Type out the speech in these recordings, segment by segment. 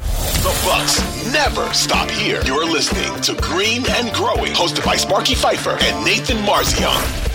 The Bucks never stop here. You're listening to Green and Growing, hosted by Sparky Fifer and Nathan Marzion.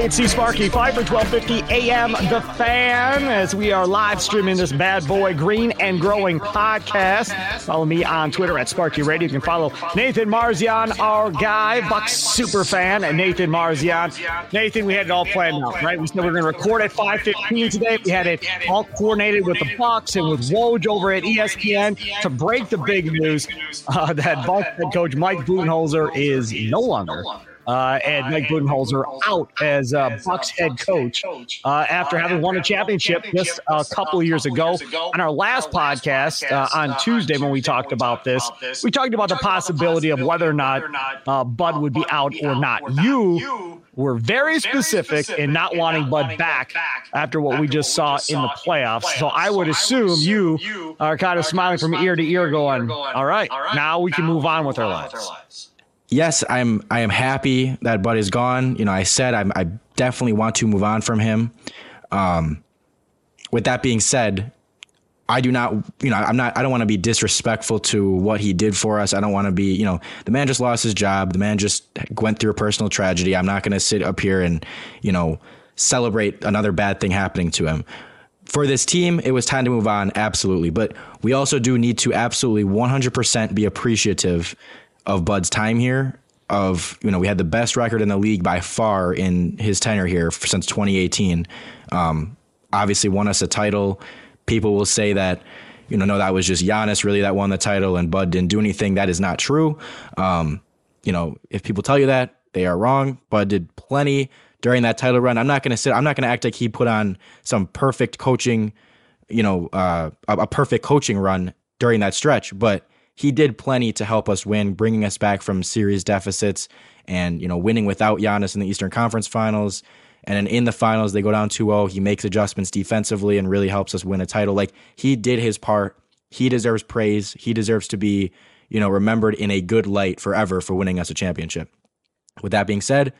It's C Sparky, Fifer 1250 AM The Fan, as we are live streaming this bad boy Green and Growing podcast. Follow me on Twitter at Sparky Radio. You can follow Nathan Marzion, our guy, Bucks super fan, and Nathan Marzion. Nathan, we had it all planned out, right? We said we are going to record at 5:15 today. We had it all coordinated with the Bucks and with Woj over at ESPN to break the big news uh, that Bucks head coach Mike Budenholzer is no longer uh, and Mike Budenholzer out as uh, Bucks head coach uh, after having won a championship just a couple years ago. On our last podcast uh, on Tuesday, when we talked about this, we talked about the possibility of whether or not uh, Bud would be out or not. You were very specific in not wanting Bud back after what we just saw in the playoffs. So I would assume you are kind of smiling from ear to ear, going, "All right, now we can move on with our lives." Yes, I'm I am happy that Bud is gone. You know, I said I'm, i definitely want to move on from him. Um, with that being said, I do not, you know, I'm not, I don't want to be disrespectful to what he did for us. I don't want to be, you know, the man just lost his job. The man just went through a personal tragedy. I'm not going to sit up here and, you know, celebrate another bad thing happening to him. For this team, it was time to move on, absolutely. But we also do need to absolutely 100% be appreciative of Bud's time here. Of you know, we had the best record in the league by far in his tenure here since 2018. Um, obviously, won us a title. People will say that you know, no, that was just Giannis really that won the title, and Bud didn't do anything. That is not true. Um, you know, if people tell you that, they are wrong. Bud did plenty during that title run. I'm not going to sit. I'm not going to act like he put on some perfect coaching, you know, uh, a, a perfect coaching run during that stretch, but he did plenty to help us win, bringing us back from series deficits and, you know, winning without Giannis in the Eastern Conference Finals. And then in the finals, they go down 2 0. He makes adjustments defensively and really helps us win a title. Like, he did his part. He deserves praise. He deserves to be, you know, remembered in a good light forever for winning us a championship. With that being said,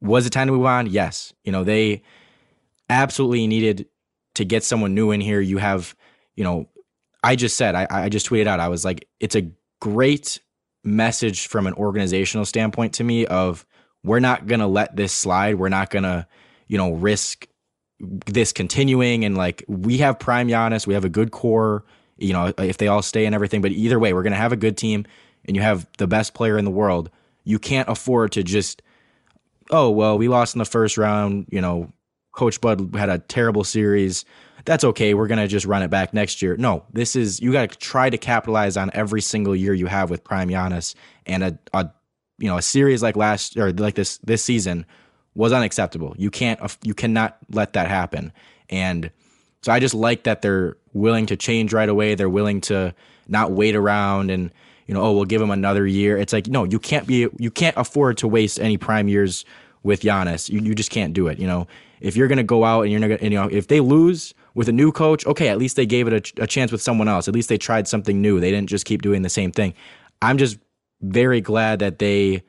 was it time to move on? Yes. You know, they absolutely needed to get someone new in here. You have, you know, I just said, I, I just tweeted out, I was like, it's a great message from an organizational standpoint to me of we're not going to let this slide. We're not going to, you know, risk this continuing. And like, we have prime Giannis, we have a good core, you know, if they all stay and everything. But either way, we're going to have a good team and you have the best player in the world. You can't afford to just, oh, well, we lost in the first round. You know, Coach Bud had a terrible series that's okay. We're going to just run it back next year. No, this is, you got to try to capitalize on every single year you have with Prime Giannis. And a, a, you know, a series like last, or like this, this season was unacceptable. You can't, you cannot let that happen. And so I just like that they're willing to change right away. They're willing to not wait around and, you know, oh, we'll give him another year. It's like, no, you can't be, you can't afford to waste any prime years with Giannis. You, you just can't do it. You know, if you're going to go out and you're not going to, you know, if they lose, with a new coach, okay, at least they gave it a, a chance with someone else. At least they tried something new. They didn't just keep doing the same thing. I'm just very glad that they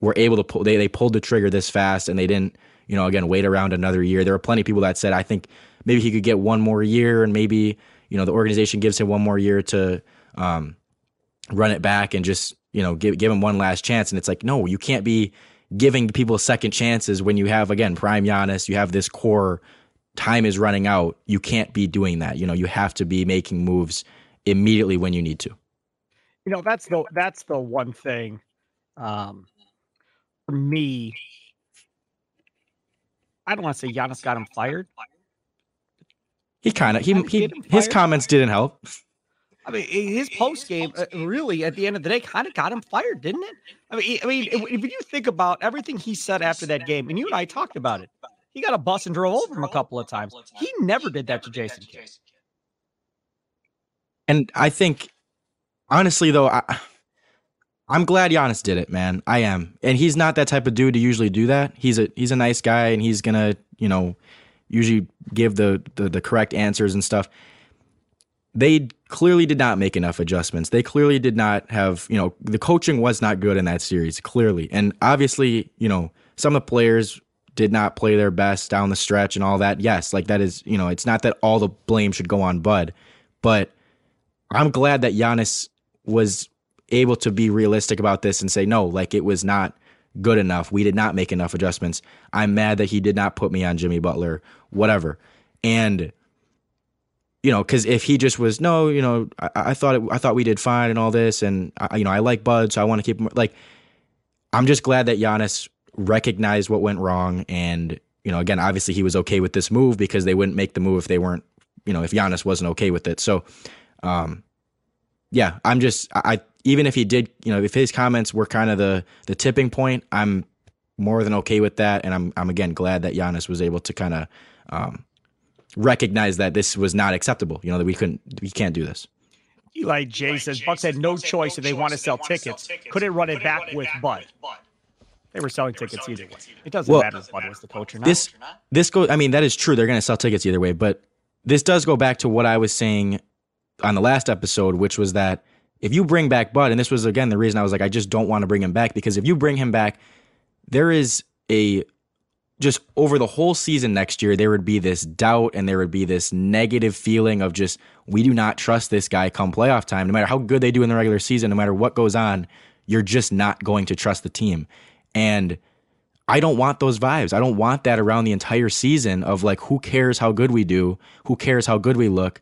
were able to pull. They they pulled the trigger this fast, and they didn't, you know, again wait around another year. There were plenty of people that said, I think maybe he could get one more year, and maybe you know the organization gives him one more year to um, run it back and just you know give give him one last chance. And it's like, no, you can't be giving people second chances when you have again prime Giannis, you have this core time is running out, you can't be doing that. You know, you have to be making moves immediately when you need to. You know, that's the that's the one thing um for me. I don't want to say Giannis got him fired. He kind of he, he his comments didn't help. I mean, his post game uh, really at the end of the day kind of got him fired, didn't it? I mean, I mean, if you think about everything he said after that game, and you and I talked about it, he got a bus and drove over him a couple of times. He never did that to Jason Kidd. And I think, honestly, though, I, I'm glad Giannis did it, man. I am, and he's not that type of dude to usually do that. He's a he's a nice guy, and he's gonna, you know, usually give the the, the correct answers and stuff. They clearly did not make enough adjustments. They clearly did not have, you know, the coaching was not good in that series, clearly, and obviously, you know, some of the players did not play their best down the stretch and all that. Yes, like that is, you know, it's not that all the blame should go on Bud, but I'm glad that Giannis was able to be realistic about this and say, no, like it was not good enough. We did not make enough adjustments. I'm mad that he did not put me on Jimmy Butler, whatever. And, you know, because if he just was, no, you know, I, I thought it, I thought we did fine and all this, and I, you know, I like Bud, so I want to keep him. Like, I'm just glad that Giannis recognized what went wrong, and you know, again, obviously he was okay with this move because they wouldn't make the move if they weren't, you know, if Giannis wasn't okay with it. So, um, yeah, I'm just I even if he did, you know, if his comments were kind of the the tipping point, I'm more than okay with that, and I'm I'm again glad that Giannis was able to kind of um, recognize that this was not acceptable. You know that we couldn't, we can't do this. Eli J says Bucks had no choice if they want to sell tickets. Couldn't run it back with Bud. They were selling tickets either way. It doesn't well, matter if Bud was the coach or not. This this goes. I mean, that is true. They're going to sell tickets either way, but this does go back to what I was saying on the last episode, which was that if you bring back Bud, and this was again the reason I was like, I just don't want to bring him back because if you bring him back, there is a just over the whole season next year, there would be this doubt and there would be this negative feeling of just, we do not trust this guy come playoff time. No matter how good they do in the regular season, no matter what goes on, you're just not going to trust the team. And I don't want those vibes. I don't want that around the entire season of like, who cares how good we do? Who cares how good we look?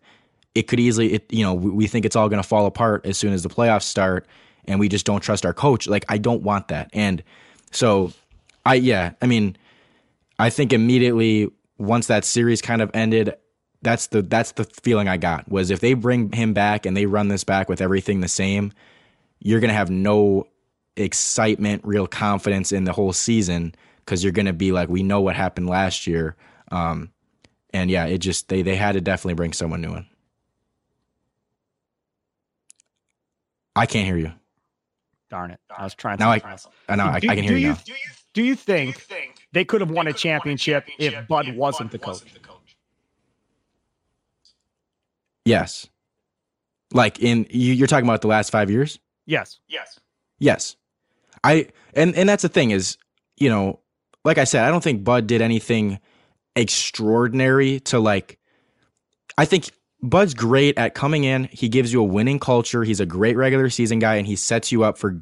it could easily, it, you know, we think it's all going to fall apart as soon as the playoffs start, and we just don't trust our coach. Like I don't want that, and so I, yeah, I mean, I think immediately once that series kind of ended, that's the that's the feeling I got was if they bring him back and they run this back with everything the same, you're gonna have no excitement, real confidence in the whole season because you're gonna be like, we know what happened last year. Um, and yeah, it just they they had to definitely bring someone new in. I can't hear you. Darn it! I was trying. Now I, I know I, I, can hear you, you now. Do you, do you think they could have won a championship if Bud wasn't the coach? Yes. Like in you, are talking about the last five years. Yes. Yes. Yes. I and and that's the thing is you know like I said I don't think Bud did anything extraordinary to like. I think Bud's great at coming in. He gives you a winning culture. He's a great regular season guy, and he sets you up for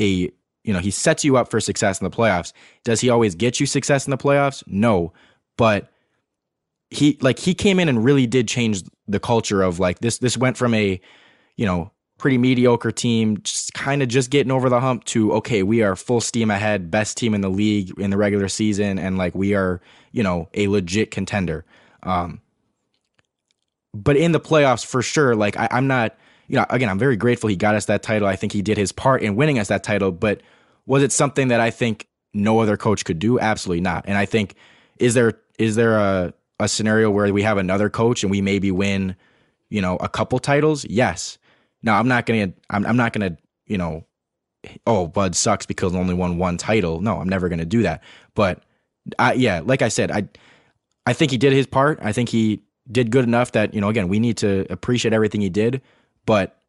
a you know he sets you up for success in the playoffs. Does he always get you success in the playoffs? No, but he like he came in and really did change the culture of like this. This went from a you know pretty mediocre team, just kind of just getting over the hump to okay, we are full steam ahead, best team in the league in the regular season, and like we are you know a legit contender. Um, but in the playoffs for sure, like I, I'm not, you know, again, I'm very grateful he got us that title. I think he did his part in winning us that title, but was it something that I think no other coach could do? Absolutely not. And I think is there is there a a scenario where we have another coach and we maybe win, you know, a couple titles? Yes. Now I'm not gonna I'm I'm not gonna, you know, oh, Bud sucks because only won one title. No, I'm never gonna do that. But I yeah, like I said, I I think he did his part. I think he did good enough that, you know, again, we need to appreciate everything he did, but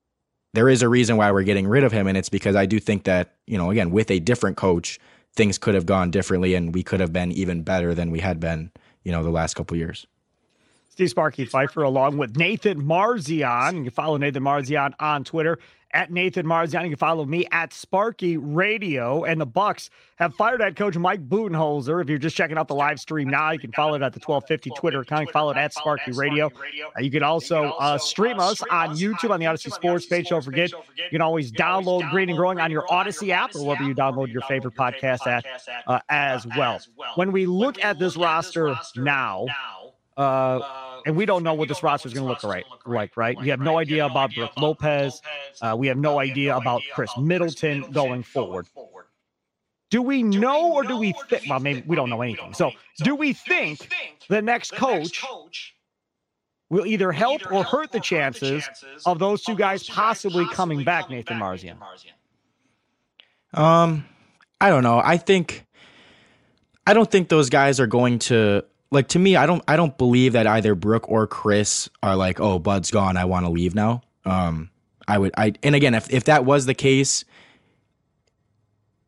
there is a reason why we're getting rid of him. And it's because I do think that, you know, again, with a different coach, things could have gone differently and we could have been even better than we had been, you know, the last couple years. Steve Sparky Fifer along with Nathan Marzion. You can follow Nathan Marzion on Twitter at Nathan Marzion. You can follow me at Sparky Radio. And the Bucks have fired at Coach Mike Budenholzer. If you're just checking out the live stream now, you can follow it at the 1250 Twitter account. Follow it at Sparky Radio. Uh, you can also uh, stream us on YouTube on the Audacy Sports page. Don't forget, you can always download Green and Growing on your Audacy app or wherever you download your favorite podcast at uh, as well. When we look at this roster now, uh, and we don't know what this roster is going to look right, like, right? We have no idea about Brook Lopez. Uh, we have no idea about Khris Middleton going forward. Do we know or do we think? Well, maybe we don't know anything. So, do we think the next coach will either help or hurt the chances of those two guys possibly coming back, Nathan Marzion? Um, I don't know. I think I don't think those guys are going to like to me, I don't I don't believe that either Brook or Chris are like, oh, Bud's gone, I want to leave now. Um, I would I and again, if if that was the case,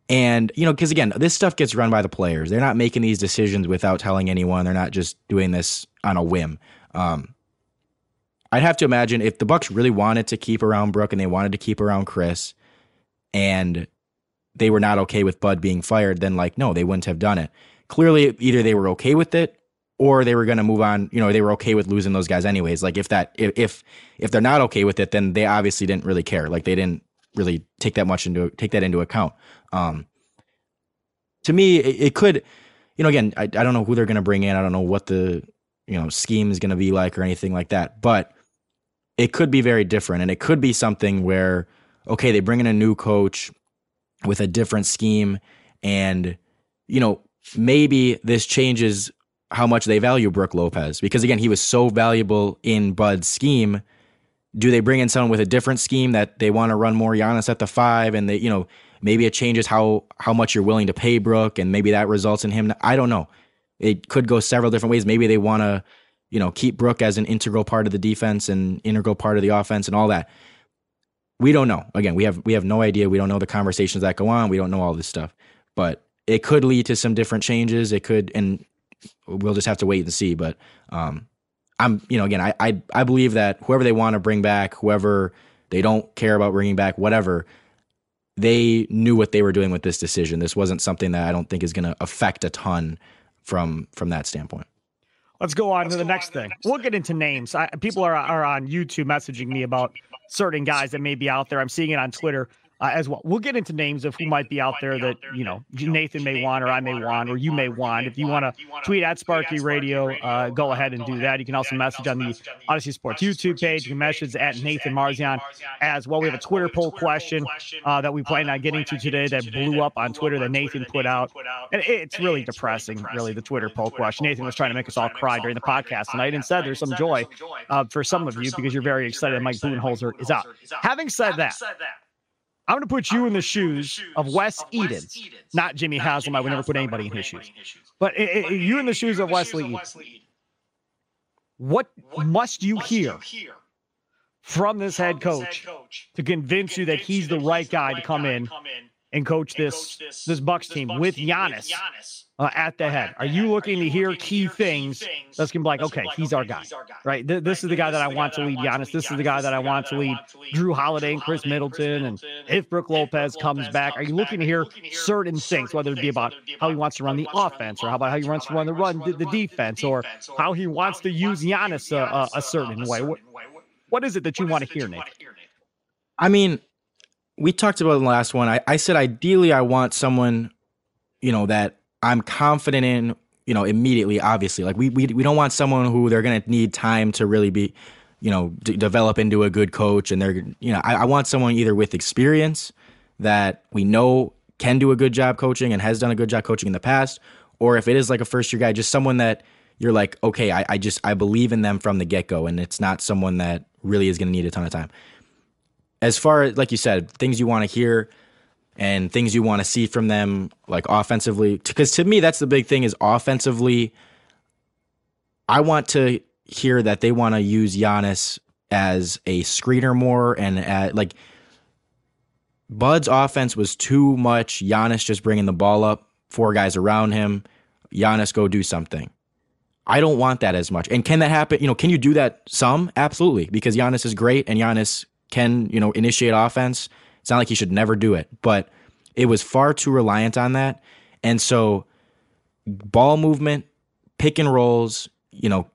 and you know, because again, this stuff gets run by the players. They're not making these decisions without telling anyone. They're not just doing this on a whim. Um, I'd have to imagine if the Bucks really wanted to keep around Brook and they wanted to keep around Chris, and they were not okay with Bud being fired, then like no, they wouldn't have done it. Clearly, either they were okay with it or they were going to move on. You know, they were okay with losing those guys anyways. Like if that if if they're not okay with it, then they obviously didn't really care. Like they didn't really take that much into take that into account. Um, to me, it, it could, you know, again, I, I don't know who they're going to bring in. I don't know what the you know scheme is going to be like or anything like that, but it could be very different, and it could be something where okay, they bring in a new coach with a different scheme, and you know maybe this changes how much they value Brook Lopez because again, he was so valuable in Bud's scheme. Do they bring in someone with a different scheme that they want to run more Giannis at the five, and they, you know, maybe it changes how how much you're willing to pay Brook, and maybe that results in him. I don't know. It could go several different ways. Maybe they want to, you know, keep Brook as an integral part of the defense and integral part of the offense and all that. We don't know. Again, we have we have no idea. We don't know the conversations that go on. We don't know all this stuff, but it could lead to some different changes. It could, and we'll just have to wait and see. But um, I'm, you know, again, I, I I believe that whoever they want to bring back, whoever they don't care about bringing back, whatever, they knew what they were doing with this decision. This wasn't something that I don't think is going to affect a ton from from that standpoint. Let's go on Let's to the next thing. Next we'll get into names. I, people are are on YouTube messaging me about certain guys that may be out there. I'm seeing it on Twitter uh, as well. We'll get into names of who might be out there that you know Nathan may want, or I may want, or you may want. If you want to tweet at Sparky Radio, uh, go ahead and do that. You can also message on the Audacy Sports YouTube page. You can message at Nathan Marzion as well. We have a Twitter poll question uh, that we plan on getting to today that blew up on Twitter that Nathan put out, and it's really depressing. Really, the Twitter poll question. Nathan was trying to make us all cry during the podcast tonight, and said there's some joy uh, for some of you because you're very excited that Mike Budenholzer is out. Having said that. I'm going to put you in the shoes of Wes Edens, not Jimmy Haslam. I would never put anybody in his shoes. But you in the shoes of Wesley Edens. What must you hear from this head coach to convince you that he's the right guy to come in and coach this this Bucks team with Giannis uh, at the uh, head? Are you looking to hear key things that's going to be like, okay, he's our guy, right? This is the guy that I want to lead Giannis. This is the guy that I want to lead Jrue Holiday and Khris Middleton. And if Brook Lopez comes back, are you looking to hear certain things, whether it be about how he wants to run the offense or how about how he wants to run the run the defense or how he wants to use Giannis uh, uh, a, a certain way? What, what is it that you want to hear, Nate? I mean, we talked about the last one. I, I said ideally I want someone, you know, that I'm confident in, you know, immediately, obviously. Like we we, we don't want someone who they're gonna need time to really be, you know, d- develop into a good coach. And they're you know, I, I want someone either with experience that we know can do a good job coaching and has done a good job coaching in the past, or if it is like a first year guy, just someone that you're like, okay, I, I just I believe in them from the get go, and it's not someone that really is going to need a ton of time as far as like you said, things you want to hear and things you want to see from them, like offensively, because to me that's the big thing is offensively. I want to hear that they want to use Giannis as a screener more and at, like Bud's offense was too much. Giannis just bringing the ball up, four guys around him. Giannis go do something. I don't want that as much. And can that happen? You know, can you do that some? Absolutely, because Giannis is great and Giannis can, you know, initiate offense. It's not like he should never do it, but it was far too reliant on that. And so ball movement, pick and rolls, you know,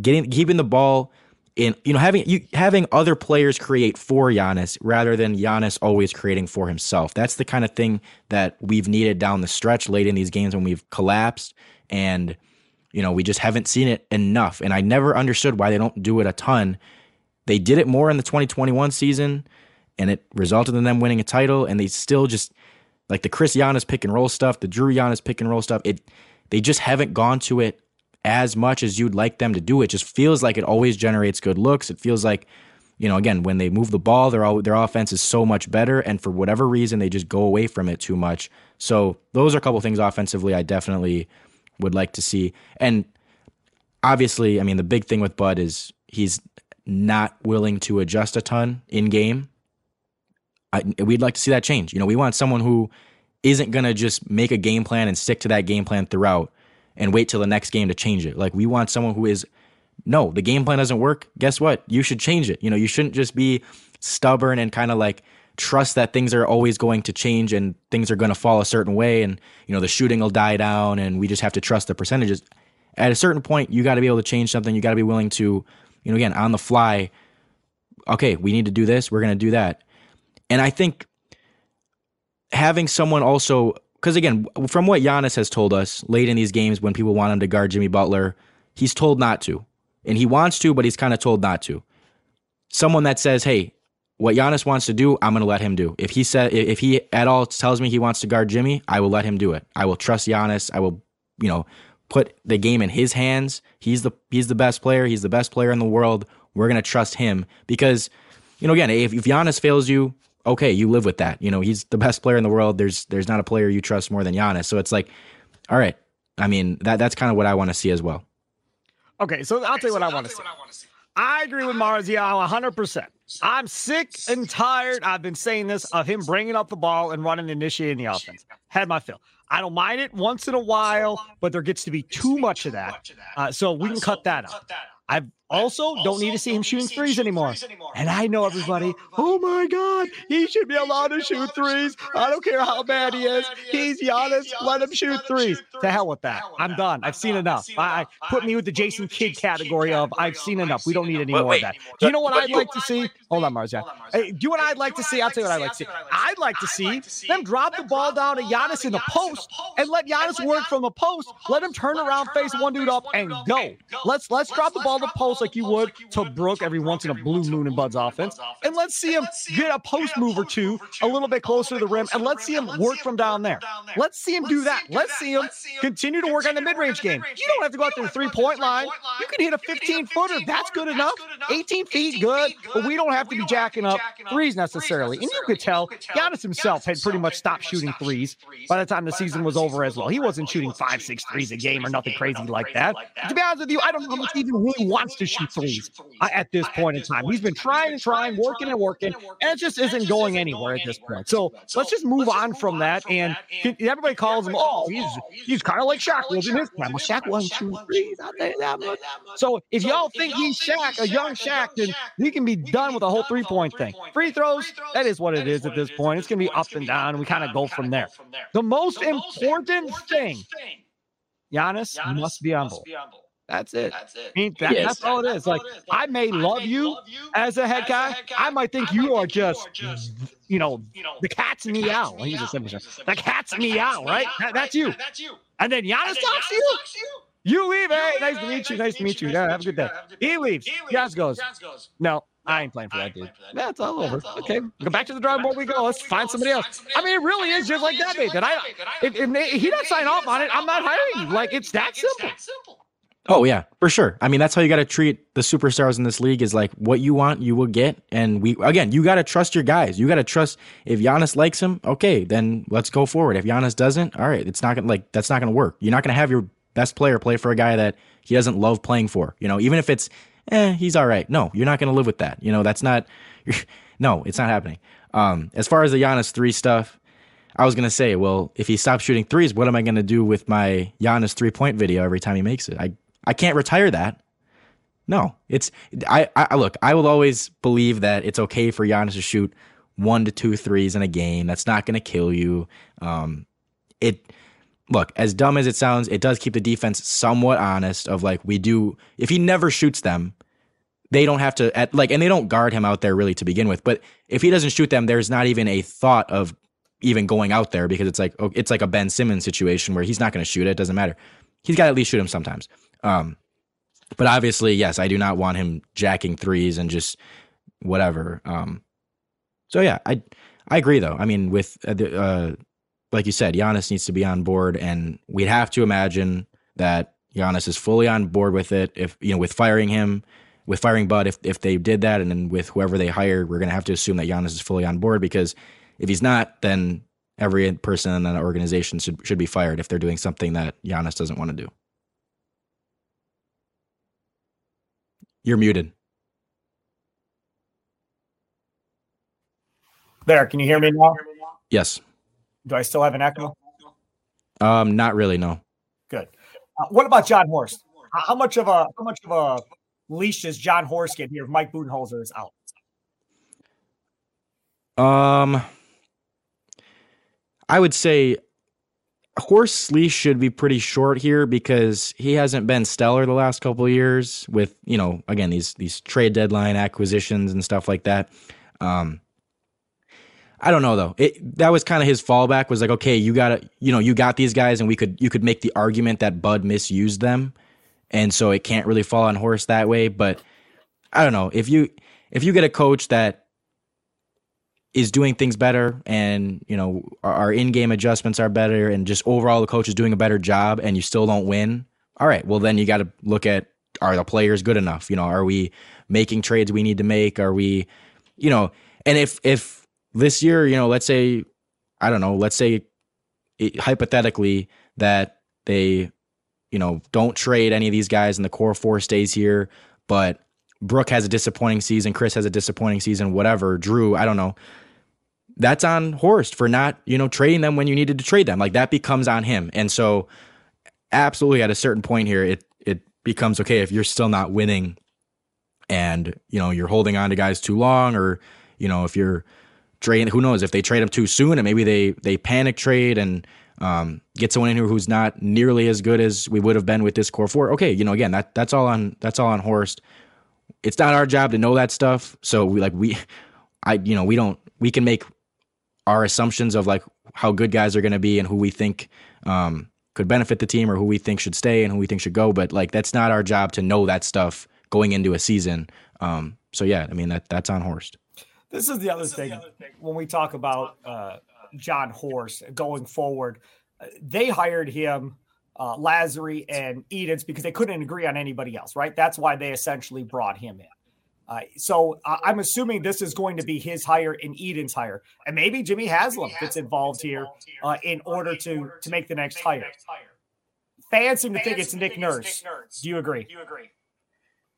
getting keeping the ball in, you know, having you having other players create for Giannis rather than Giannis always creating for himself. That's the kind of thing that we've needed down the stretch late in these games when we've collapsed and you know, we just haven't seen it enough. And I never understood why they don't do it a ton they did it more in the 2021 season, and it resulted in them winning a title. And they still just like the Chris Giannis pick and roll stuff, the Jrue Giannis pick and roll stuff. It they just haven't gone to it as much as you'd like them to do. It just feels like it always generates good looks. It feels like, you know, again, when they move the ball, their their offense is so much better, and for whatever reason, they just go away from it too much. So those are a couple things offensively I definitely would like to see. And obviously, I mean, the big thing with Bud is he's not willing to adjust a ton in game. I, we'd like to see that change. You know, we want someone who isn't going to just make a game plan and stick to that game plan throughout and wait till the next game to change it. Like we want someone who is no, the game plan doesn't work. Guess what? You should change it. You know, you shouldn't just be stubborn and kind of like trust that things are always going to change and things are going to fall a certain way and you know the shooting will die down and we just have to trust the percentages. At a certain point, you got to be able to change something. You got to be willing to, you know, again, on the fly, okay, we need to do this, we're going to do that. And I think having someone also because again, from what Giannis has told us late in these games when people want him to guard Jimmy Butler, he's told not to. And he wants to, but he's kind of told not to. Someone that says, hey, what Giannis wants to do, I'm going to let him do. If he said, if he at all tells me he wants to guard Jimmy, I will let him do it. I will trust Giannis. I will, you know, put the game in his hands. He's the he's the best player. He's the best player in the world. We're going to trust him because, you know, again, if, if Giannis fails you, okay, you live with that. You know, he's the best player in the world. There's there's not a player you trust more than Giannis. So it's like, all right. I mean, that that's kind of what I want to see as well. Okay, so I'll tell you what I want to see. I agree with Marzion 100%. I'm sick and tired. I've been saying this of him bringing up the ball and running, initiating the offense. Had my fill. I don't mind it once in a while, but there gets to be too much of that. Uh, so we can cut that out. I've also, don't need to see him shooting threes anymore. And I know everybody, oh my God, he should be allowed to shoot threes. I don't care how bad he is. He's Giannis. Let him shoot threes. To hell with that. I'm done. I've seen enough. I put me with the Jason Kidd category of I've seen enough. We don't need any more of that. Do you know what I'd like to see? Hold on, Marzia. Do you what I'd like to see? I'll tell you what I'd like to see. I'd like to see them drop the ball down to Giannis in the post and let Giannis work from the post. Let him turn around, face one dude up, and go. Let's let's drop the ball to post like you would to Brook every once in a blue moon in Bud's offense. And let's see him get a post move or two a little bit closer to the rim. And let's see him work from down there. Let's see him do that. Let's see him continue to work on the mid range game. You don't have to go out to the three point line. You can hit a 15 footer. That's good enough. 18 feet, good. But we don't have to be jacking up threes necessarily. And you could tell Giannis himself had pretty much stopped shooting threes by the time the season was over as well. He wasn't shooting five, six threes a game or nothing crazy like that. To be honest with you, I don't know how much he even really wants to shoot threes at this point in time. He's been trying and trying, working and working, and it just isn't going anywhere at this point. So let's just move on from that. And everybody calls oh, him, oh, he's he's kind of like Shaq was in his prime. Well, Shaq wasn't shooting threes. that much. So if y'all think he's Shaq, a young Shaq, then we can be done with the whole three point thing. Free throws, that is what it is at this point. It's going to be up and down, we kind of go from there. The most important thing, Giannis, must be on board. That's it. That's it. I mean, that, yes. That's all it is. Like, I may love you as a head guy. I might think you are just, you know, the cat's meow. He's a The cat's meow, right? That's you. That's you. And then Giannis talks to you. You leave. Hey, nice to meet you. Nice to meet you. Yeah, have a good day. He leaves. Giannis goes. No, I ain't playing for that dude. That's all over. Okay, go back to the drawing board. We go. Let's find somebody else. I mean, it really is just like that, Nathan. I, if, if he doesn't sign off on it, I'm not hiring you. Like it's that simple. Oh yeah, for sure. I mean, that's how you got to treat the superstars in this league. Is like what you want, you will get. And we again, you got to trust your guys. You got to trust. If Giannis likes him, okay, then let's go forward. If Giannis doesn't, all right, it's not gonna like that's not gonna work. You're not gonna have your best player play for a guy that he doesn't love playing for. You know, even if it's eh, he's all right. No, you're not gonna live with that. You know, that's not. no, it's not happening. Um, as far as the Giannis three stuff, I was gonna say, well, if he stops shooting threes, what am I gonna do with my Giannis three point video every time he makes it? I I can't retire that. No, it's I, I look. I will always believe that it's okay for Giannis to shoot one to two threes in a game. That's not going to kill you. Um, it look as dumb as it sounds, it does keep the defense somewhat honest. Of like we do, if he never shoots them, they don't have to at like, and they don't guard him out there really to begin with. But if he doesn't shoot them, there's not even a thought of even going out there because it's like oh, it's like a Ben Simmons situation where he's not going to shoot it. It doesn't matter. He's got to at least shoot him sometimes. Um, but obviously, yes, I do not want him jacking threes and just whatever. Um, so yeah, I I agree though. I mean, with uh, uh, like you said, Giannis needs to be on board, and we'd have to imagine that Giannis is fully on board with it. If you know, with firing him, with firing Bud, if if they did that, and then with whoever they hire, we're gonna have to assume that Giannis is fully on board because if he's not, then every person in that organization should should be fired if they're doing something that Giannis doesn't want to do. You're muted. There, can you hear me now? Yes. Do I still have an echo? Um, not really. No. Good. Uh, what about Jon Horst? How much of a how much of a leash does Jon Horst get here if Mike Budenholzer is out? Um, I would say Horst's leash should be pretty short here because he hasn't been stellar the last couple years with you know again these these trade deadline acquisitions and stuff like that. Um, I don't know though. It that was kind of his fallback was like, okay, you got to you know you got these guys, and we could you could make the argument that Bud misused them, and so it can't really fall on Horst that way. But I don't know if you if you get a coach that is doing things better, and you know our, our in game adjustments are better, and just overall the coach is doing a better job, and you still don't win. All right, well then you got to look at are the players good enough? You know, are we making trades we need to make? Are we, you know, and if if this year, you know, let's say, I don't know, let's say it, hypothetically that they, you know, don't trade any of these guys and the core four stays here, but Brook has a disappointing season, Chris has a disappointing season, whatever, Jrue, I don't know. That's on Horst for not, you know, trading them when you needed to trade them. Like that becomes on him. And so absolutely at a certain point here, it it becomes okay if you're still not winning and, you know, you're holding on to guys too long or, you know, if you're trading Who knows if they trade them too soon and maybe they they panic trade and um, get someone in here who's not nearly as good as we would have been with this core four. Okay, you know, again, that that's all on that's all on Horst. It's not our job to know that stuff. So we like we, I you know we don't we can make our assumptions of like how good guys are going to be and who we think um, could benefit the team or who we think should stay and who we think should go. But like that's not our job to know that stuff going into a season. Um, so yeah, I mean that that's on Horst. This is the other, thing, the other thing when we talk about uh, Jon Horst going forward. Uh, they hired him, uh, Lasry and Edens, because they couldn't agree on anybody else, right? That's why they essentially brought him in. Uh, so I'm assuming this is going to be his hire and Eden's hire, and maybe Jimmy Haslam gets involved here uh, in order to to make the next hire. Fans seem to think it's Nick Nurse. Do you agree? Do you agree?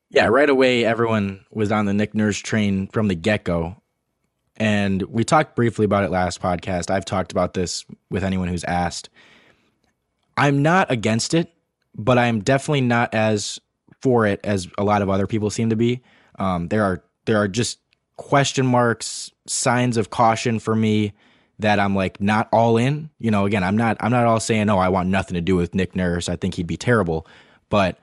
Yeah, right away everyone was on the Nick Nurse train from the get go. And we talked briefly about it last podcast. I've talked about this with anyone who's asked. I'm not against it, but I'm definitely not as for it as a lot of other people seem to be. Um, there are there are just question marks, signs of caution for me that I'm like not all in. You know, again, I'm not I'm not all saying, oh, I want nothing to do with Nick Nurse. I think he'd be terrible. But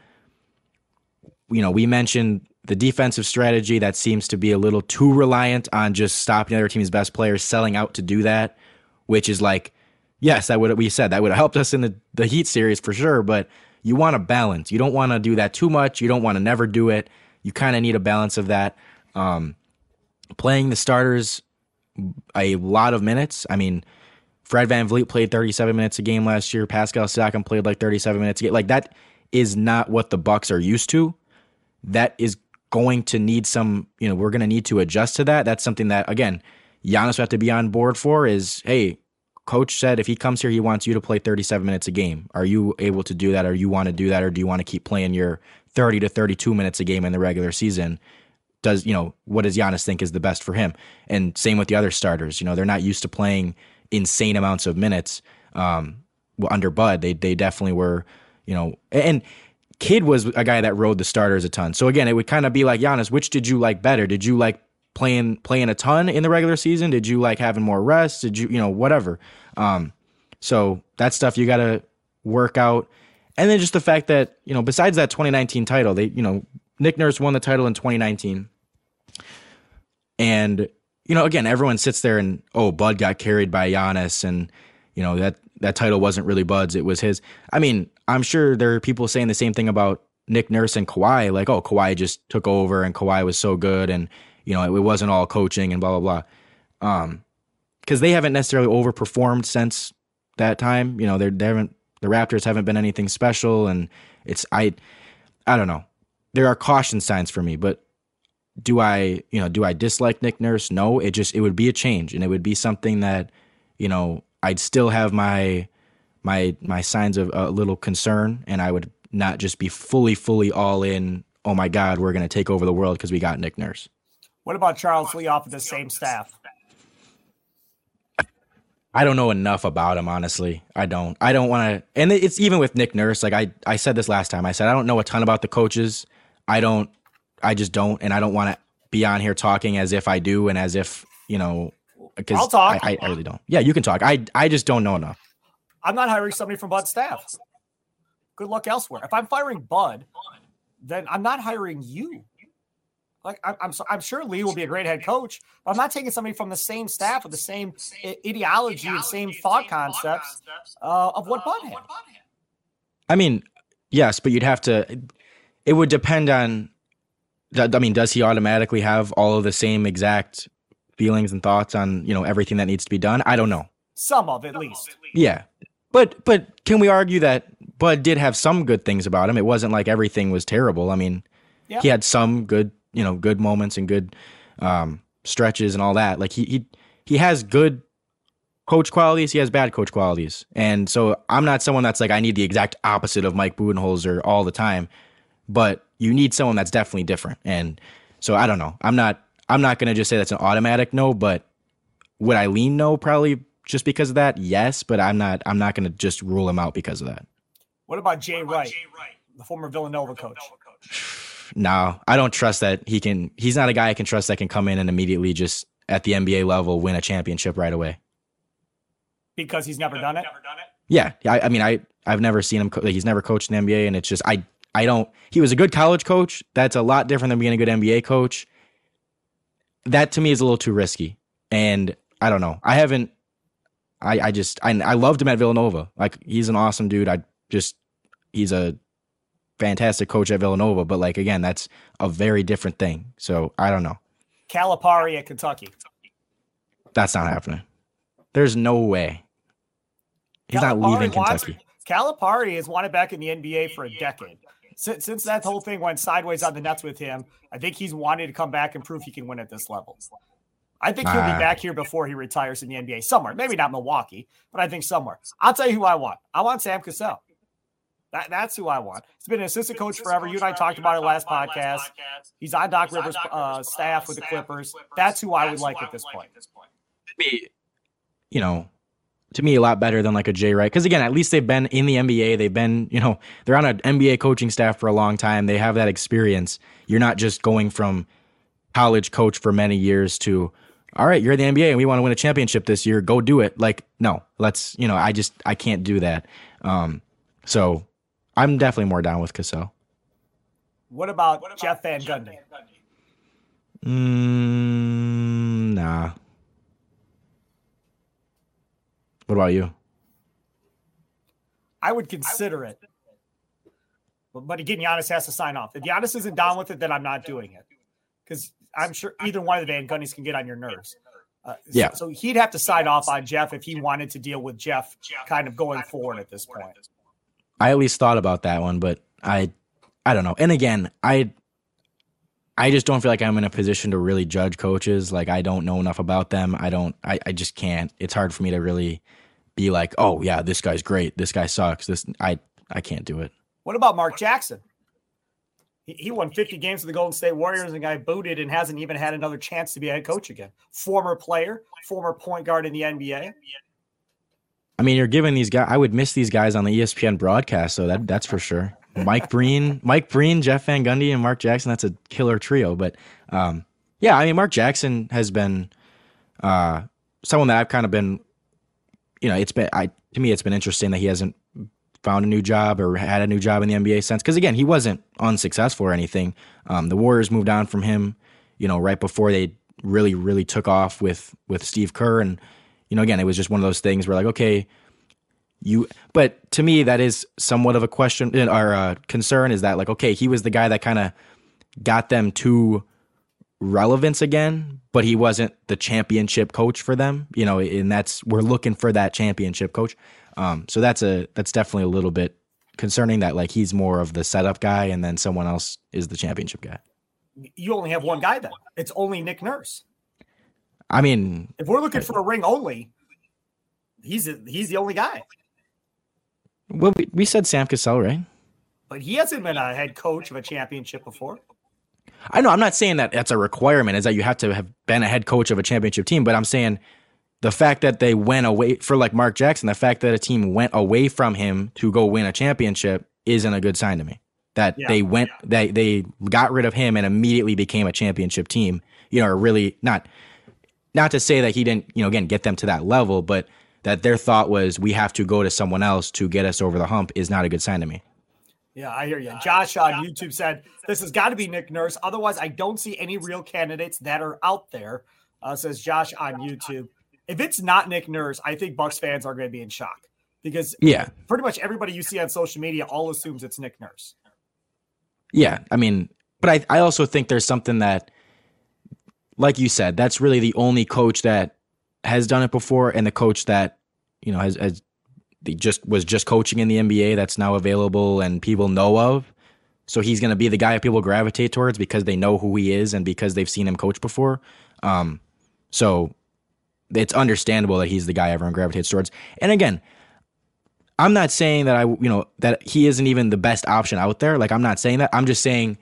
you know, we mentioned the defensive strategy that seems to be a little too reliant on just stopping the other team's best players, selling out to do that, which is like, yes, that would we said that would have helped us in the, the Heat series for sure, but you want a balance. You don't want to do that too much. You don't want to never do it. You kind of need a balance of that. Um, playing the starters a lot of minutes. I mean, Fred VanVleet played 37 minutes a game last year. Pascal Siakam played like 37 minutes a game. Like that is not what the Bucks are used to. That is going to need some, you know, we're going to need to adjust to that. That's something that, again, Giannis will have to be on board for is, hey, coach said if he comes here, he wants you to play 37 minutes a game. Are you able to do that? Or you want to do that? Or do you want to keep playing your 30 to 32 minutes a game in the regular season? Does, you know, what does Giannis think is the best for him? And same with the other starters. You know, they're not used to playing insane amounts of minutes um, under Bud. They, they definitely were, you know, and Kidd was a guy that rode the starters a ton. So again, it would kind of be like Giannis. Which did you like better? Did you like playing playing a ton in the regular season? Did you like having more rest? Did you you know whatever? Um, so that stuff you got to work out. And then just the fact that you know besides that 2019 title, they you know Nick Nurse won the title in 2019, and you know again everyone sits there and oh Bud got carried by Giannis and you know that that title wasn't really Bud's, it was his. I mean, I'm sure there are people saying the same thing about Nick Nurse and Kawhi, like, oh, Kawhi just took over and Kawhi was so good and, you know, it, wasn't all coaching and blah, blah, blah. Um, because they haven't necessarily overperformed since that time. You know, they haven't the Raptors haven't been anything special, and it's I, I don't know. There are caution signs for me, but do I, you know, do I dislike Nick Nurse? No, it just it would be a change, and it would be something that, you know, I'd still have my my my signs of a little concern, and I would not just be fully fully all in. Oh my God, we're to take over the world because we got Nick Nurse. What about Charles Lee off of the same staff? I don't know enough about him, honestly. I don't. I don't want to. And it's even with Nick Nurse. Like I, I said this last time. I said I don't know a ton about the coaches. I don't. I just don't, and I don't want to be on here talking as if I do, and as if you know. Because I'll talk. I, I, really don't. Yeah, you can talk. I, I just don't know enough. I'm not hiring somebody from Bud staff. Good luck elsewhere. If I'm firing Bud, then I'm not hiring you. Like I'm, I'm, I'm sure Lee will be a great head coach, but I'm not taking somebody from the same staff with the same ideology and same thought concepts uh, of what Bud had. I mean, yes, but you'd have to. It would depend on. I mean, does he automatically have all of the same exact feelings and thoughts on you know everything that needs to be done? I don't know. Some of at least. Yeah, but but can we argue that Bud did have some good things about him? It wasn't like everything was terrible. I mean, yeah. he had some good you know good moments and good um, stretches and all that. Like he he he has good coach qualities. He has bad coach qualities, and so I'm not someone that's like I need the exact opposite of Mike Budenholzer all the time. But you need someone that's definitely different, and so I don't know. I'm not I'm not gonna just say that's an automatic no, but would I lean no? Probably just because of that. Yes, but I'm not I'm not gonna just rule him out because of that. What about Jay Wright, the former Villanova coach? No, I don't trust that he can. He's not a guy I can trust that can come in and immediately just at the NBA level win a championship right away. Because he's never done it. Yeah, I, I mean, I I've never seen him. Co- he's never coached in the NBA, and it's just I I don't. He was a good college coach. That's a lot different than being a good NBA coach. That to me is a little too risky, and I don't know. I haven't. I I just I I loved him at Villanova. Like he's an awesome dude. I just he's a fantastic coach at Villanova, but like again, that's a very different thing. So I don't know. Calipari at Kentucky. That's not happening. There's no way. He's Calipari not leaving Kentucky. Wants, Calipari has wanted back in the NBA for a decade. Since, since that whole thing went sideways on the Nets with him, I think he's wanted to come back and prove he can win at this level. I think he'll be back here before he retires in the NBA somewhere. Maybe not Milwaukee, but I think somewhere. I'll tell you who I want. I want Sam Cassell. That, that's who I want. He's been an assistant coach forever. You and I talked about it last podcast. He's on Doc Rivers' uh, staff with the Clippers. That's who I would like at this point. Me, you know, to me, a lot better than like a Jay Wright. Because again, at least they've been in the NBA. They've been, you know, they're on an NBA coaching staff for a long time. They have that experience. You're not just going from college coach for many years to, all right, you're in the NBA and we want to win a championship this year. Go do it. Like, no, let's, you know, I just, I can't do that. Um, so I'm definitely more down with Cassell. What about, what about Jeff Van Gundy? Mm, nah. What about you? I would consider it. But, but again, Giannis has to sign off. If Giannis isn't down with it, then I'm not doing it. Because I'm sure either one of the Van Gundys can get on your nerves. Uh, yeah. So, so, he'd have to sign off on Jeff if he wanted to deal with Jeff kind of going forward at this point. I at least thought about that one, but I I don't know. And again, I I just don't feel like I'm in a position to really judge coaches. Like I don't know enough about them. I don't I, I just can't. It's hard for me to really be like, oh yeah, this guy's great. This guy sucks. This I I can't do it. What about Mark Jackson? He, won 50 games for the Golden State Warriors and got booted and hasn't even had another chance to be a head coach again. Former player, former point guard in the NBA. I mean, you're giving these guys. I would miss these guys on the ESPN broadcast, so that that's for sure. Mike Breen, Mike Breen, Jeff Van Gundy, and Mark Jackson. That's a killer trio. But um, yeah, I mean, Mark Jackson has been uh, someone that I've kind of been. You know, it's been I to me, it's been interesting that he hasn't found a new job or had a new job in the NBA since. Because again, he wasn't unsuccessful or anything. Um, the Warriors moved on from him. You know, right before they really, really took off with with Steve Kerr and you know, again, it was just one of those things where like, okay, you, but to me, that is somewhat of a question or a concern is that like, okay, he was the guy that kind of got them to relevance again, but he wasn't the championship coach for them, you know, and that's, we're looking for that championship coach. Um, so that's a that's definitely a little bit concerning that like he's more of the setup guy and then someone else is the championship guy. You only have one guy then. It's only Nick Nurse. I mean, if we're looking uh, for a ring only, he's a, he's the only guy. Well, we, we said Sam Cassell, right? But he hasn't been a head coach of a championship before. I know. I'm not saying that that's a requirement. Is that you have to have been a head coach of a championship team, but I'm saying the fact that they went away for like Mark Jackson, the fact that a team went away from him to go win a championship isn't a good sign to me. That yeah, they went, yeah. they they got rid of him and immediately became a championship team. You know, or really not, not to say that he didn't, you know, again get them to that level, but that their thought was we have to go to someone else to get us over the hump is not a good sign to me. Yeah, I hear you. Josh on YouTube said this has got to be Nick Nurse. Otherwise, I don't see any real candidates that are out there. Uh, says Josh on YouTube. If it's not Nick Nurse, I think Bucks fans are going to be in shock because yeah, pretty much everybody you see on social media all assumes it's Nick Nurse. Yeah, I mean, but I I also think there's something that, like you said, that's really the only coach that has done it before, and the coach that you know has, has just was just coaching in the NBA that's now available and people know of. So he's going to be the guy people gravitate towards because they know who he is and because they've seen him coach before. Um, so it's understandable that he's the guy everyone gravitates towards. And again, I'm not saying that I, you know, that he isn't even the best option out there. Like I'm not saying that. I'm just saying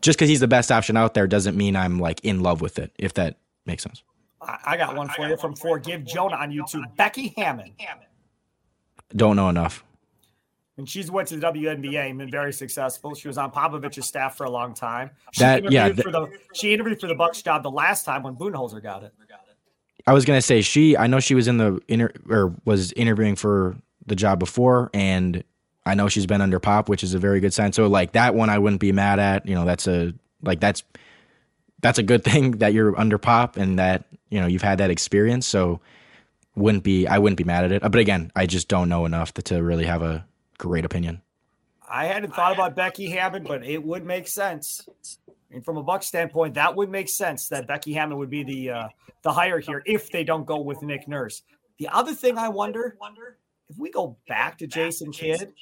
just because he's the best option out there doesn't mean I'm like in love with it. If that makes sense. I got one for you from Forgive Jonah on YouTube. Becky Hammon. Don't know enough. And she's went to the WNBA and been very successful. She was on Popovich's staff for a long time. She that yeah, th- for the, she interviewed for the Bucks job the last time when Budenholzer got it. I was gonna say she. I know she was in the inter or was interviewing for the job before, and I know she's been under Pop, which is a very good sign. So like that one, I wouldn't be mad at. You know, that's a like that's that's a good thing that you're under Pop and that you know you've had that experience. So wouldn't be I wouldn't be mad at it. But again, I just don't know enough to, to really have a great opinion. I hadn't thought about Becky Hammon, but it would make sense. And from a Buck standpoint, that would make sense that Becky Hammon would be the uh, the hire here if they don't go with Nick Nurse. The other thing I wonder, wonder, if we go back to Jason Kidd,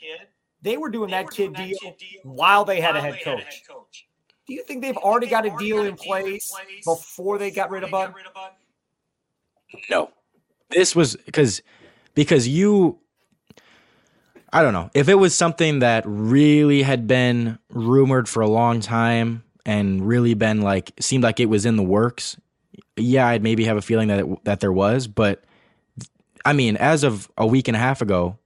they were doing that Kidd deal while they had a head coach. Do you think they've already got a deal in place before they got rid of Bud? No this was because because you I don't know. If it was something that really had been rumored for a long time and really been like seemed like it was in the works, yeah, I'd maybe have a feeling that it, that there was, but I mean, as of a week and a half ago,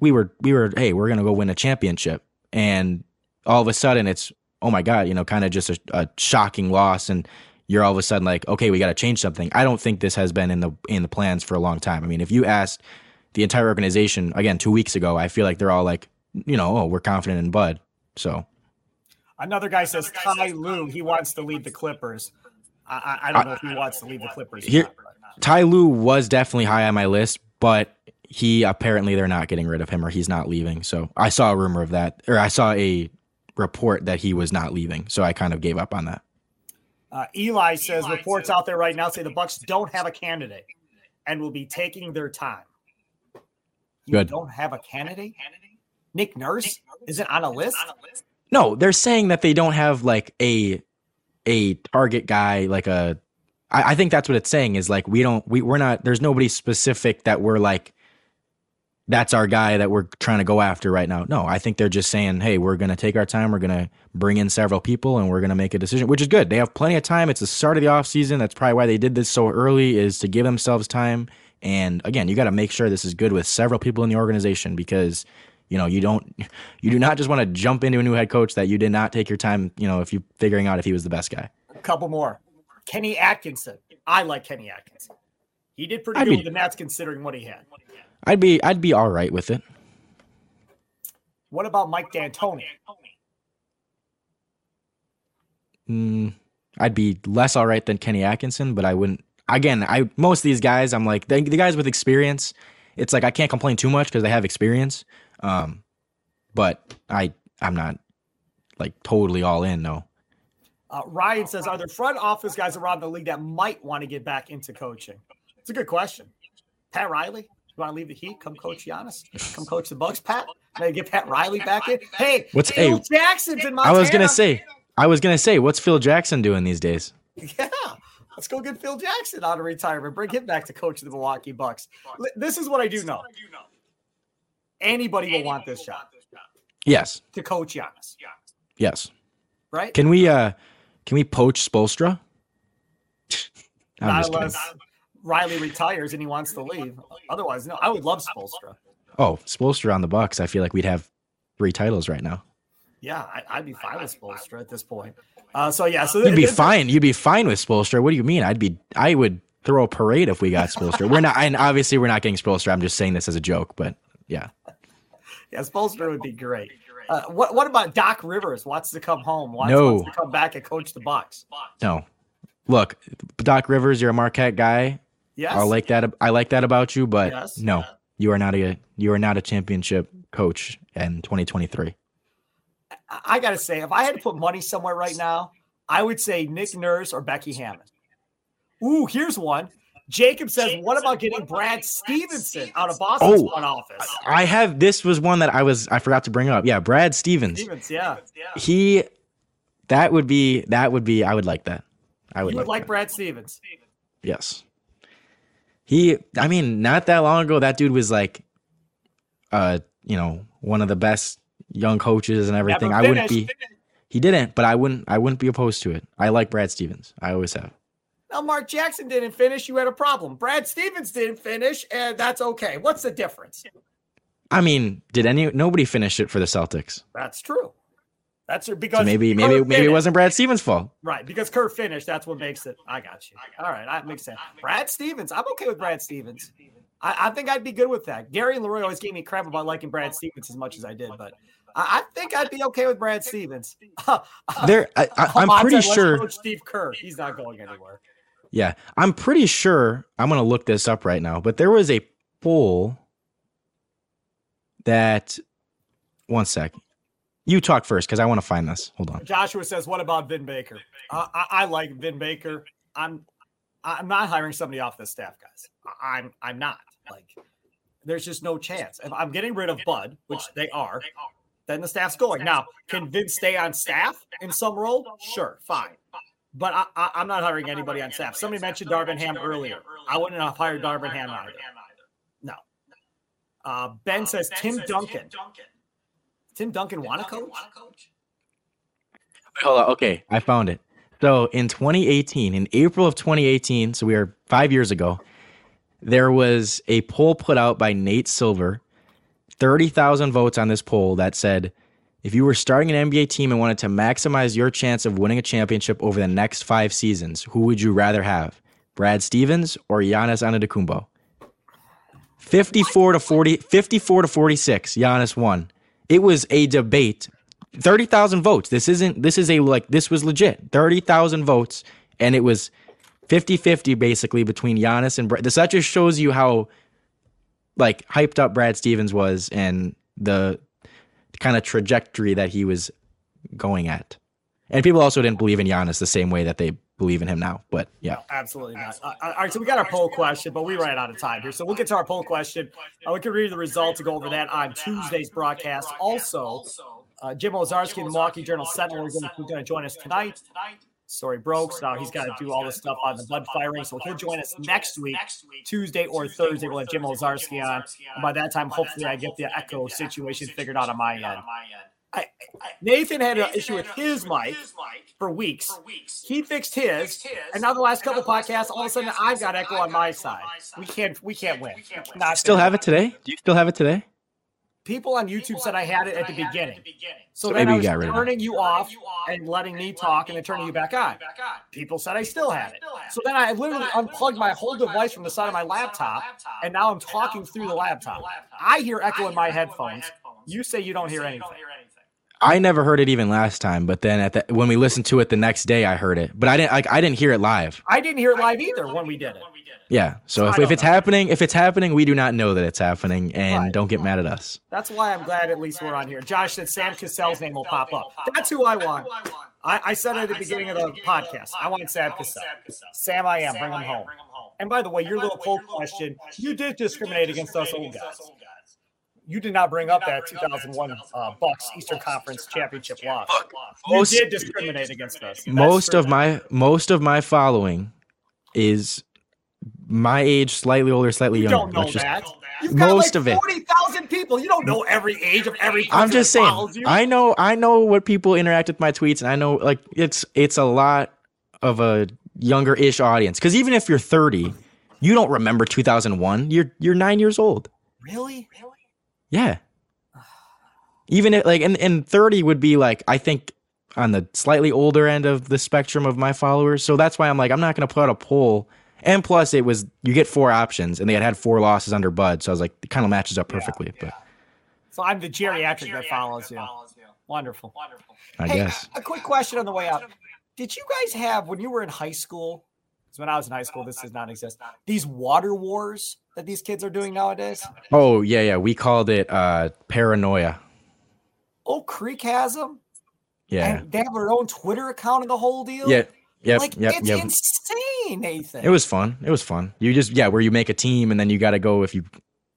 we were we were hey, we're going to go win a championship and all of a sudden it's oh my god, you know, kind of just a, a shocking loss and you're all of a sudden like, okay, we got to change something. I don't think this has been in the in the plans for a long time. I mean, if you asked the entire organization again two weeks ago, I feel like they're all like, you know, oh, we're confident in Bud. So another guy says Ty Lue, he wants to lead the Clippers. I, I don't know if he wants to leave the Clippers. Here, Ty Lue was definitely high on my list, but he apparently they're not getting rid of him or he's not leaving. So I saw a rumor of that, or I saw a report that he was not leaving. So I kind of gave up on that. Uh, Eli says Eli reports says, out there right now say the Bucks don't have a candidate and will be taking their time. You Good. don't have a candidate? Nick Nurse isn't on a list? No, they're saying that they don't have like a a target guy, like a. I, I think that's what it's saying is like we don't we we're not there's nobody specific that we're like that's our guy that we're trying to go after right now. No, I think they're just saying, hey, we're going to take our time. We're going to bring in several people and we're going to make a decision, which is good. They have plenty of time. It's the start of the offseason. That's probably why they did this so early, is to give themselves time. And again, you got to make sure this is good with several people in the organization because you know you don't you do not just want to jump into a new head coach that you did not take your time you know if you figuring out if he was the best guy a couple more kenny atkinson i like kenny atkinson he did pretty I'd good be, with the Nats considering what he had I'd be I'd be all right with it. What about Mike D'Antoni? Mm, I'd be less all right than Kenny Atkinson, but I wouldn't. Again, I most of these guys, I'm like the, the guys with experience. It's like I can't complain too much because they have experience. Um, but I I'm not like totally all in. No. Uh, Ryan says, "Are there front office guys around the league that might want to get back into coaching?" It's a good question. Pat Riley. You want to leave the Heat? Come coach Giannis. Come coach the Bucks, Pat. Maybe get Pat Riley back in. Hey, What's- Phil hey, Jackson's in Montana. I was gonna say, I was gonna say, what's Phil Jackson doing these days? Yeah. Let's go get Phil Jackson out of retirement. Bring him back to coach the Milwaukee Bucks. This is what I do know. Anybody will want this job Yes, to coach Giannis, yes. right? Can we, uh, can we poach Spoelstra? I'm Not just kidding. unless Riley retires and he wants to leave. Otherwise, no. I would love Spoelstra. Oh, Spoelstra on the Bucks. I feel like we'd have three titles right now. Yeah, I, I'd be fine with Spoelstra at this point. Uh, so yeah, so You'd be fine. You'd be fine with Spoelstra. What do you mean? I'd be. I would throw a parade if we got Spoelstra. we're not, and obviously we're not getting Spoelstra. I'm just saying this as a joke, but yeah. Yeah, Spoelstra would be great. Uh, what what about Doc Rivers? Wants to come home? Wants, No. wants to come back and coach the Bucks? No, look, Doc Rivers, you're a Marquette guy. Yes. I like that. I like that about you, but Yes. no, you are not a you are not a championship coach in 2023. I- I gotta say, if I had to put money somewhere right now, I would say Nick Nurse or Becky Hammon. Ooh, here's one. Jacob says, "What about getting Brad Stevenson out of Boston's Oh, front office?" I have this was one that I was I forgot to bring up. Yeah, Brad Stevens. Stevens, yeah, He that would be that would be I would like that. I would you would like that. Brad Stevens. Yes. He I mean, not that long ago that dude was like uh, you know, one of the best young coaches and everything. Never I wouldn't be finished. he didn't, but I wouldn't I wouldn't be opposed to it. I like Brad Stevens. I always have. Now, Mark Jackson didn't finish. You had a problem. Brad Stevens didn't finish, and that's okay. What's the difference? I mean, did any nobody finish it for the Celtics? That's true. That's because So maybe Kerr maybe maybe it wasn't Brad Stevens' fault. right because Kerr finished. That's what makes it. I got you. All right, that makes sense. Brad Stevens. I'm okay with Brad Stevens. I, I think I'd be good with that. Gary and Leroy always gave me crap about liking Brad Stevens as much as I did, but I, I think I'd be okay with Brad Stevens. There I, I, I'm pretty sure coach Steve Kerr. He's not going anywhere. Yeah, I'm pretty sure. I'm gonna look this up right now, but there was a poll that. One sec. You talk first because I want to find this. Hold on. Joshua says, "What about Vin Baker? Uh, I, I like Vin Baker. I'm, I'm not hiring somebody off the staff, guys. I'm, I'm not. Like, there's just no chance. If I'm getting rid of Bud, which they are, then the staff's going. Now, can Vince stay on staff in some role? Sure, fine. But I, I, I'm not hiring anybody on staff. Somebody mentioned Darvin Ham earlier. I wouldn't have hired Darvin Ham either. No. Uh, ben says Tim Duncan. Tim Duncan want to coach? Hold on. Okay, I found it. So in 2018, in April of 2018, so we are five years ago, there was a poll put out by Nate Silver, 30,000 votes on this poll that said, if you were starting an NBA team and wanted to maximize your chance of winning a championship over the next five seasons, who would you rather have? Brad Stevens or Giannis Antetokounmpo? 54 to 40, 54 to 46, Giannis won. It was a debate 30,000 votes. This isn't, this is a, like, this was legit. 30,000 votes. And it was 50 50 basically between Giannis and Brad. This that just shows you how, like, hyped up Brad Stevens was and the kind of trajectory that he was going at. And people also didn't believe in Giannis the same way that they believe in him now. But yeah. Absolutely not. Uh, all right, so we got our poll question, but we ran out of time here. So we'll get to our poll question. Uh, we can read the results and go over that on Tuesday's broadcast. Also, uh, Jim Owczarski, the Milwaukee Journal Sentinel, is going to join us tonight. Story broke, so now he's got to do all this stuff on the Bud firing. So he'll join us next week, Tuesday or Thursday. We'll have Jim Owczarski on. And by that time, hopefully, I get the echo situation figured out on my end. I, Nathan had an issue with his mic for weeks. He fixed his, and now the last couple podcasts, all of a sudden I've got echo on my side. We can't, we can't win. Not Still have it today? Do you still have it today? People on YouTube said I had it at the beginning. So, So then maybe I you was got rid of it. turning you off and letting me talk and then turning you back on. People said I still had it. So then I literally unplugged my whole device from the side of my laptop, and now I'm talking through the laptop. I hear echo in my headphones. You say you don't hear anything. I never heard it even last time, but then at the, when we listened to it the next day, I heard it. But I didn't like I didn't hear it live. I didn't hear it live either when we did it. Yeah. So I if, if it's know. happening, if it's happening, we do not know that it's happening, and Right. don't get mad at us. That's why I'm glad at least we're on here. Josh said Sam Cassell's name will pop up. That's who I want. I, I said at the beginning of the podcast, I want Sam Cassell. Sam, I am. Bring him home. And by the way, your little poll question, you did discriminate against us old guys. You did not bring up that 2001 uh, Bucks Eastern Conference Championship loss. You Most- did discriminate against us. Most of my most of my following is my age, slightly older, slightly You younger. don't know just- that. You've got Most like of it. 40,000 people. You don't know every age of every I'm just saying. I know I know what people interact with my tweets, and I know like it's it's a lot of a younger ish audience. Because even if you're 30, you don't remember 2001. You're you're nine years old. Really? Really? Yeah. Even if like and, and 30 would be like I think on the slightly older end of the spectrum of my followers. So that's why I'm like I'm not gonna put out a poll. And plus it was you get four options and they had had four losses under Bud. So I was like it kind of matches up perfectly. But So I'm the geriatric that follows you. Wonderful. I hey, guess. a quick question on the way out. Did you guys have when you were in high school? Because when I was in high school, this does not exist. These water wars that these kids are doing nowadays. Oh yeah, yeah. We called it uh paranoia. Oak Creek has them. Yeah. And they have their own Twitter account and the whole deal. Yeah. Yep. like yep. it's Yep. insane, Nathan. It was fun. It was fun. You just yeah, where you make a team and then you got to go if you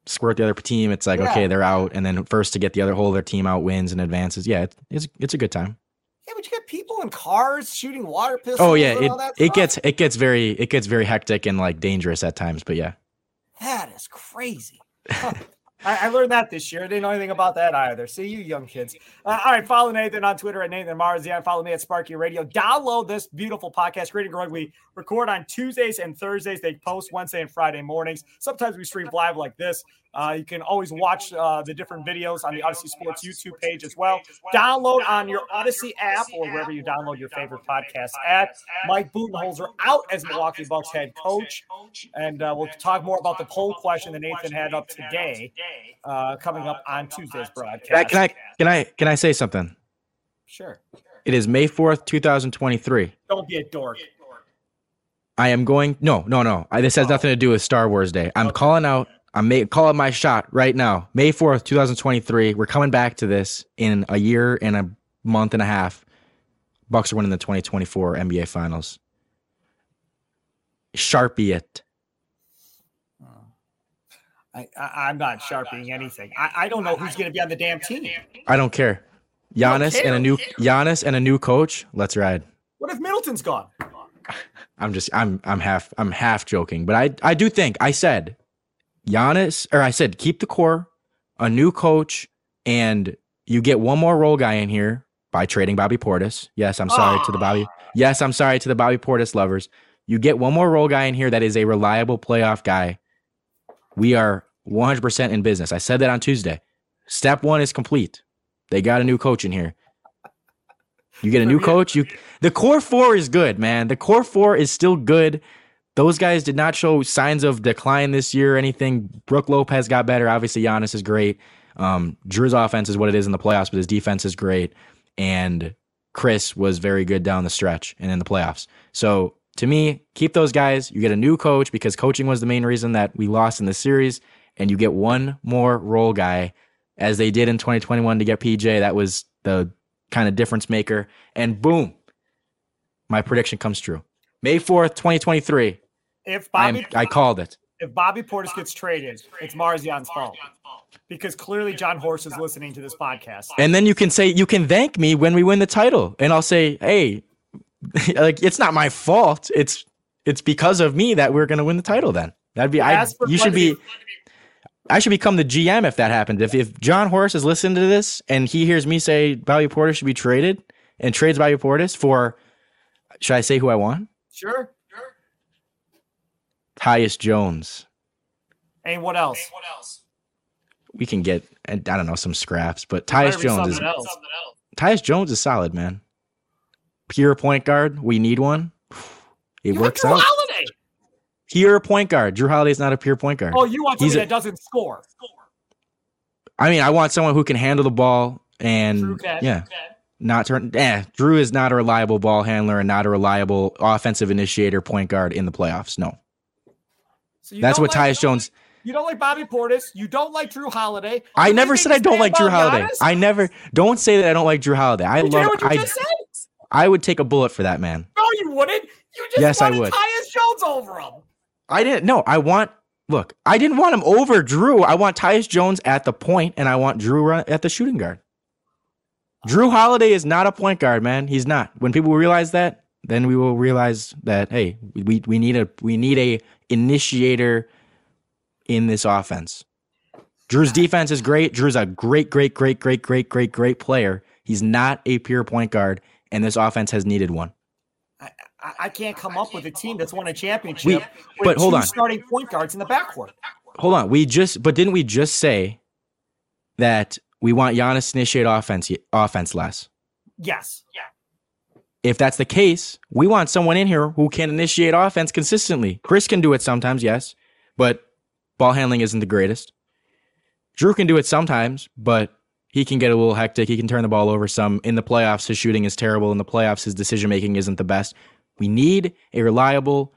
squirt the other team. It's like Yeah. okay, they're out, and then first to get the other whole of their team out wins and advances. Yeah, it's it's, it's a good time. yeah, but you get people in cars shooting water pistols. Oh yeah, it it gets it gets very it gets very hectic and like dangerous at times. But yeah, That is crazy. Huh. I, I learned that this year. I didn't know anything about that either. See you, young kids. Uh, all right, follow Nathan on Twitter at Nathan Marzion. Follow me at Sparky Radio. Download this beautiful podcast, Green and Growing. We record on Tuesdays and Thursdays. They post Wednesday and Friday mornings. Sometimes we stream live like this. Uh, you can always watch uh, the different videos on the Audacy Sports YouTube page as well. Download on your Audacy app or wherever you download your favorite podcast at. Mike Budenholzer out as Milwaukee Bucks head coach. And uh, we'll talk more about the poll question that Nathan had up today uh, coming up on Tuesday's broadcast. can I can I can I say something? Sure. It is May fourth, two thousand twenty three. Don't be a dork. I am going. No, no, no. I, this has nothing to do with Star Wars Day. I'm calling out. I'm ma- calling my shot right now. May 4th, 2023. We're coming back to this in a year and a month and a half. Bucks are winning the 2024 NBA Finals. Sharpie it. I, I, I'm not sharpening anything. I, I don't know who's going to be on the damn team. I don't care. Giannis and a new Giannis and a new coach. Let's ride. What if Middleton's gone? I'm just I'm I'm half I'm half joking, but I I do think I said Giannis or I said keep the core, a new coach, and you get one more role guy in here by trading Bobby Portis. Yes, I'm sorry to the Bobby. Yes, I'm sorry to the Bobby Portis lovers. You get one more role guy in here that is a reliable playoff guy. We are 100% in business. I said that on Tuesday. Step one is complete. They got a new coach in here. You get a new coach. You the core four is good, man. The core four is still good. Those guys did not show signs of decline this year or anything. Brook Lopez got better. Obviously, Giannis is great. Um, Jrue's offense is what it is in the playoffs, but his defense is great. And Khris was very good down the stretch and in the playoffs. So to me, keep those guys. You get a new coach because coaching was the main reason that we lost in the series, and you get one more role guy, as they did in 2021 to get PJ. That was the kind of difference maker. And boom, my prediction comes true. May 4th, 2023. If Bobby I called it. if Bobby Portis gets traded, it's Marzion's fault because clearly Jon Horst is listening to this podcast. And then you can say, you can thank me when we win the title. And I'll say, hey, like it's not my fault. It's it's because of me that we're gonna win the title then. That'd be I you should be I should become the GM if that happened. If if Jon Horst is listening to this and he hears me say Bobby Portis should be traded and trades Bobby Portis for should I say who I want? Sure. Tyus Jones. And what else? what else We can get I don't know some scraps, but Better Tyus Jones is something else. Tyus Jones is solid, man. Pure point guard. We need one. It You works out. Holiday. Pure point guard. Jrue Holiday's not a pure point guard. Oh, you want He's somebody a- that doesn't score? I mean, I want someone who can handle the ball and Jrue can. yeah, not turn. Eh, Jrue is not a reliable ball handler and not a reliable offensive initiator point guard in the playoffs. No, So that's what like- Tyus Jones. You don't like Bobby Portis. You don't like Jrue Holiday. I never said I don't like Jrue Holiday. Giannis? I never. Don't say that I don't like Jrue Holiday. I Did love. you I? I would take a bullet for that man. No, you wouldn't. You just Yes, I would. Tyus Jones over him. I didn't. No, I want. Look, I didn't want him over Jrue. I want Tyus Jones at the point, and I want Jrue at the shooting guard. Jrue Holiday is not a point guard, man. He's not. When people realize that, then we will realize that hey, we we need a we need a initiator in this offense. Jrue's defense is great. Jrue's a great, great, great, great, great, great, great player. He's not a pure point guard, and this offense has needed one. I, I can't come up with a team that's won a championship. We, with but hold two on. starting point guards in the backcourt. Hold on. We just, but didn't we just say that we want Giannis to initiate offense, offense less? Yes. Yeah. If that's the case, we want someone in here who can initiate offense consistently. Khris can do it sometimes, yes, but ball handling isn't the greatest. Jrue can do it sometimes, but he can get a little hectic. He can turn the ball over some. In the playoffs, his shooting is terrible. In the playoffs, his decision making isn't the best. We need a reliable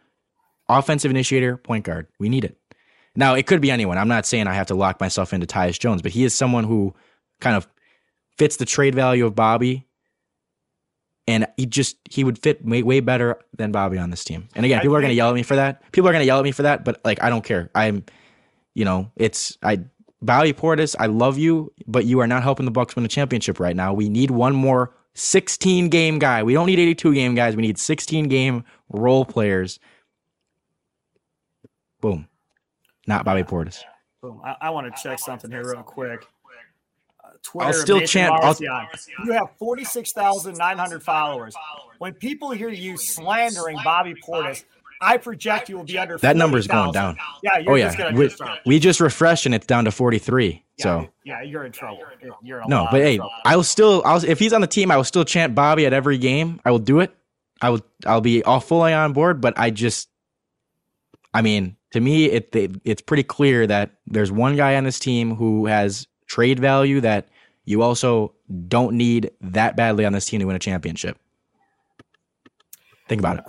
offensive initiator point guard. We need it. Now, it could be anyone. I'm not saying I have to lock myself into Tyus Jones, but he is someone who kind of fits the trade value of Bobby. And he just he would fit way, way better than Bobby on this team. And again, I people are going to yell at me for that. People are going to yell at me for that, but like I don't care. I'm, you know, it's I Bobby Portis. I love you, but you are not helping the Bucks win a championship right now. We need one more 16 game guy. We don't need 82 game guys. We need 16 game role players. Boom. Not Bobby Portis. Boom. I, I want to check something here real quick. Twitter. still Nathan chant- I'll- You have 46,900 followers. When people hear you slandering Bobby Portis, I project you will be under That number's going 40,000. down. Yeah, Oh yeah, just we, just start. we just refreshed and it's down to 43. So yeah, you're in trouble. You're in a no, but hey, trouble. I will still. I'll if he's on the team, I will still chant Bobby at every game. I will do it. I will. I'll be all fully on board. But I just, I mean, to me, it, it it's pretty clear that there's one guy on this team who has trade value that you also don't need that badly on this team to win a championship. Think about it.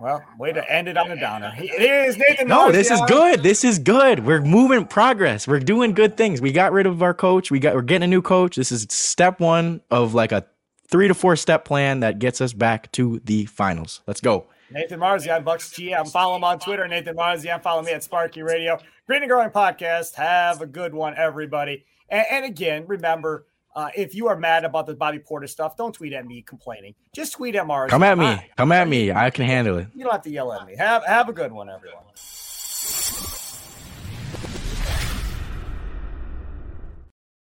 Well, way to end it on a downer. It is Nathan. No, this is good. This is good. We're moving progress. We're doing good things. We got rid of our coach. We got we're getting a new coach. This is step one of like a three to four step plan that gets us back to the finals. Let's go. Nathan Marzion, Bucks GM. Follow him on Twitter, Nathan Marzion. Follow me at Sparky Radio. Green and Growing Podcast. Have a good one, everybody. And, and again, remember, uh, if you are mad about the Bobby Portis stuff, don't tweet at me complaining. Just tweet at Mars. Come at me. Come at me. I can handle it. You don't have to yell at me. Have have a good one, everyone.